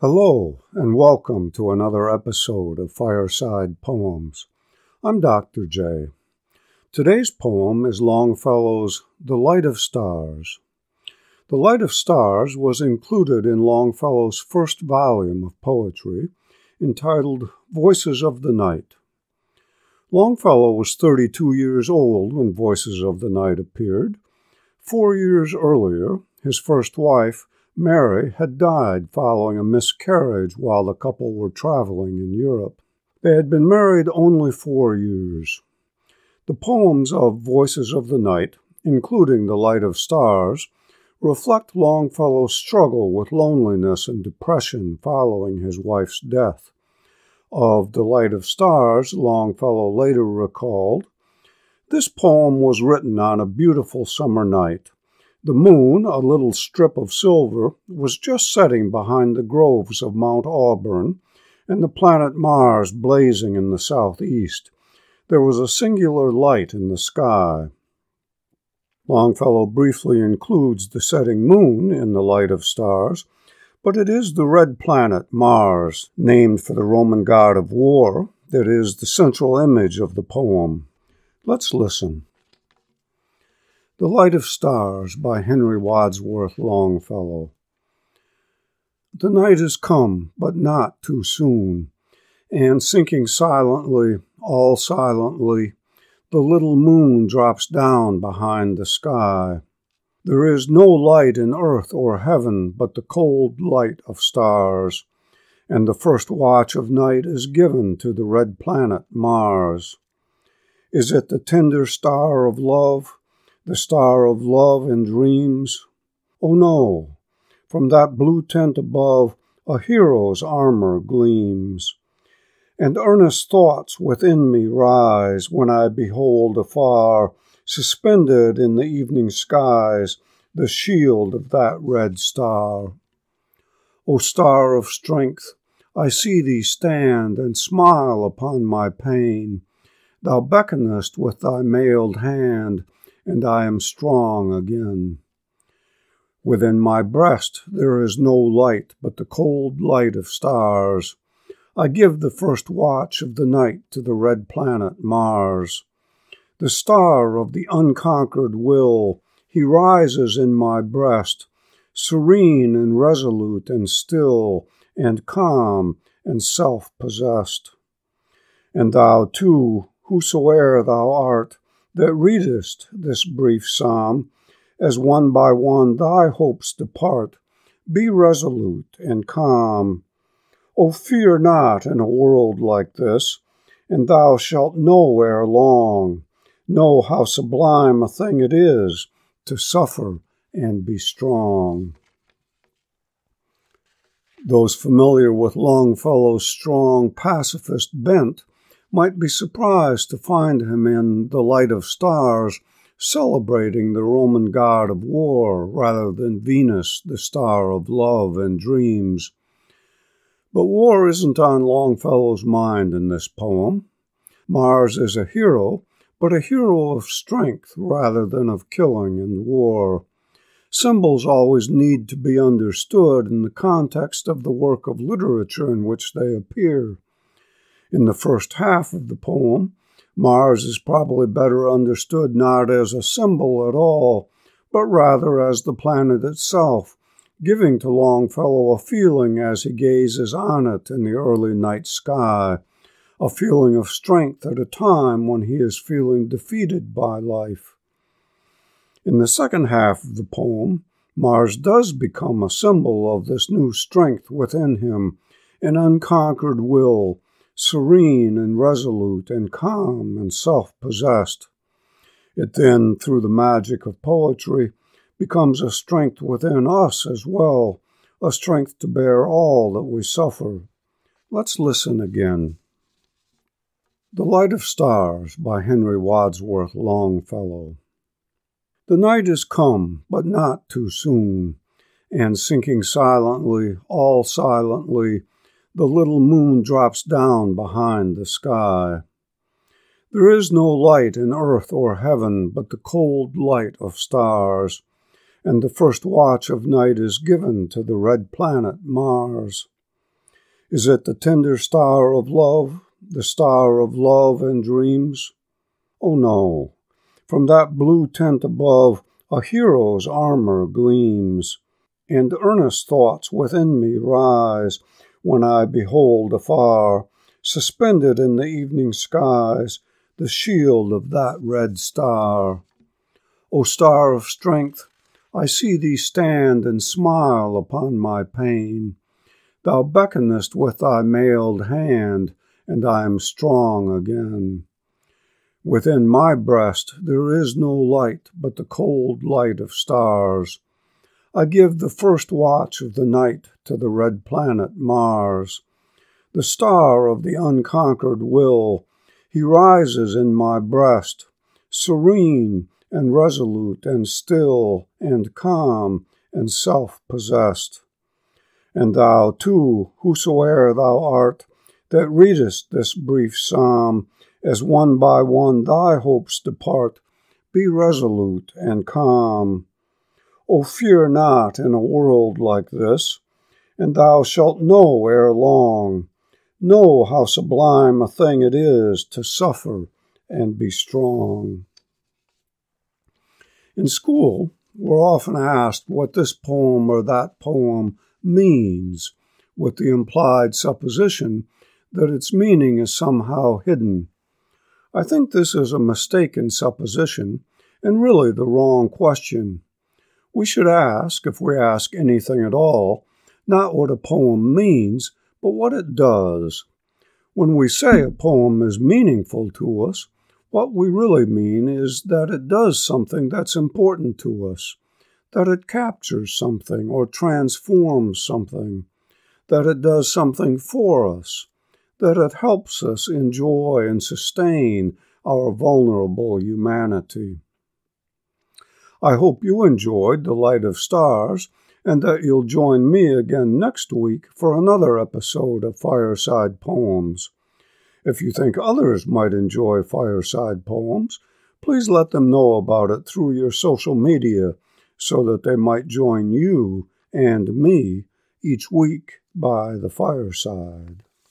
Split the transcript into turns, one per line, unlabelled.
Hello, and welcome to another episode of Fireside Poems. I'm Dr. J. Today's poem is Longfellow's The Light of Stars. The Light of Stars was included in Longfellow's first volume of poetry, entitled Voices of the Night. Longfellow was 32 years old when Voices of the Night appeared. Four years earlier, his first wife, Mary had died following a miscarriage while the couple were traveling in Europe. They had been married only four years. The poems of Voices of the Night, including The Light of Stars, reflect Longfellow's struggle with loneliness and depression following his wife's death. Of The Light of Stars, Longfellow later recalled, This poem was written on a beautiful summer night. The moon, a little strip of silver, was just setting behind the groves of Mount Auburn, and the planet Mars blazing in the southeast. There was a singular light in the sky. Longfellow briefly includes the setting moon in the light of stars, but it is the red planet Mars, named for the Roman god of war, that is the central image of the poem. Let's listen. The Light of Stars by Henry Wadsworth Longfellow. The night is come, but not too soon, and sinking silently, all silently, the little moon drops down behind the sky. There is no light in earth or heaven but the cold light of stars, and the first watch of night is given to the red planet Mars. Is it the tender star of love? The star of love and dreams? Oh no, from that blue tent above a hero's armor gleams. And earnest thoughts within me rise when I behold afar, suspended in the evening skies, the shield of that red star. O star of strength, I see thee stand and smile upon my pain. Thou beckonest with thy mailed hand and I am strong again. Within my breast there is no light but the cold light of stars. I give the first watch of the night to the red planet Mars. The star of the unconquered will, he rises in my breast, serene and resolute and still and calm and self possessed. And thou too, whosoe'er thou art, that readest this brief psalm, as one by one thy hopes depart, be resolute and calm. O fear not in a world like this, and thou shalt know ere long, know how sublime a thing it is to suffer and be strong. Those familiar with Longfellow's strong pacifist bent might be surprised to find him in the light of stars celebrating the Roman god of war rather than Venus, the star of love and dreams. But war isn't on Longfellow's mind in this poem. Mars is a hero, but a hero of strength rather than of killing and war. Symbols always need to be understood in the context of the work of literature in which they appear. In the first half of the poem, Mars is probably better understood not as a symbol at all, but rather as the planet itself, giving to Longfellow a feeling as he gazes on it in the early night sky, a feeling of strength at a time when he is feeling defeated by life. In the second half of the poem, Mars does become a symbol of this new strength within him, an unconquered will, serene and resolute and calm and self possessed. It then, through the magic of poetry, becomes a strength within us as well, a strength to bear all that we suffer. Let's listen again. The Light of Stars by Henry Wadsworth Longfellow. The night is come, but not too soon, and sinking silently, all silently, the little moon drops down behind the sky. There is no light in earth or heaven but the cold light of stars, and the first watch of night is given to the red planet Mars. Is it the tender star of love, the star of love and dreams? Oh no, from that blue tent above a hero's armor gleams, and earnest thoughts within me rise when I behold afar, suspended in the evening skies, the shield of that red star. O star of strength, I see thee stand and smile upon my pain. Thou beckonest with thy mailed hand, and I am strong again. Within my breast there is no light but the cold light of stars. I give the first watch of the night to the red planet Mars. The star of the unconquered will, he rises in my breast, serene and resolute and still and calm and self possessed. And thou, too, whosoe'er thou art, that readest this brief psalm, as one by one thy hopes depart, be resolute and calm. O fear not in a world like this, and thou shalt know ere long, know how sublime a thing it is to suffer and be strong. In school, we're often asked what this poem or that poem means, with the implied supposition that its meaning is somehow hidden. I think this is a mistaken supposition and really the wrong question. We should ask, if we ask anything at all, not what a poem means, but what it does. When we say a poem is meaningful to us, what we really mean is that it does something that's important to us that it captures something or transforms something, that it does something for us, that it helps us enjoy and sustain our vulnerable humanity. I hope you enjoyed The Light of Stars and that you'll join me again next week for another episode of Fireside Poems. If you think others might enjoy fireside poems, please let them know about it through your social media so that they might join you and me each week by the fireside.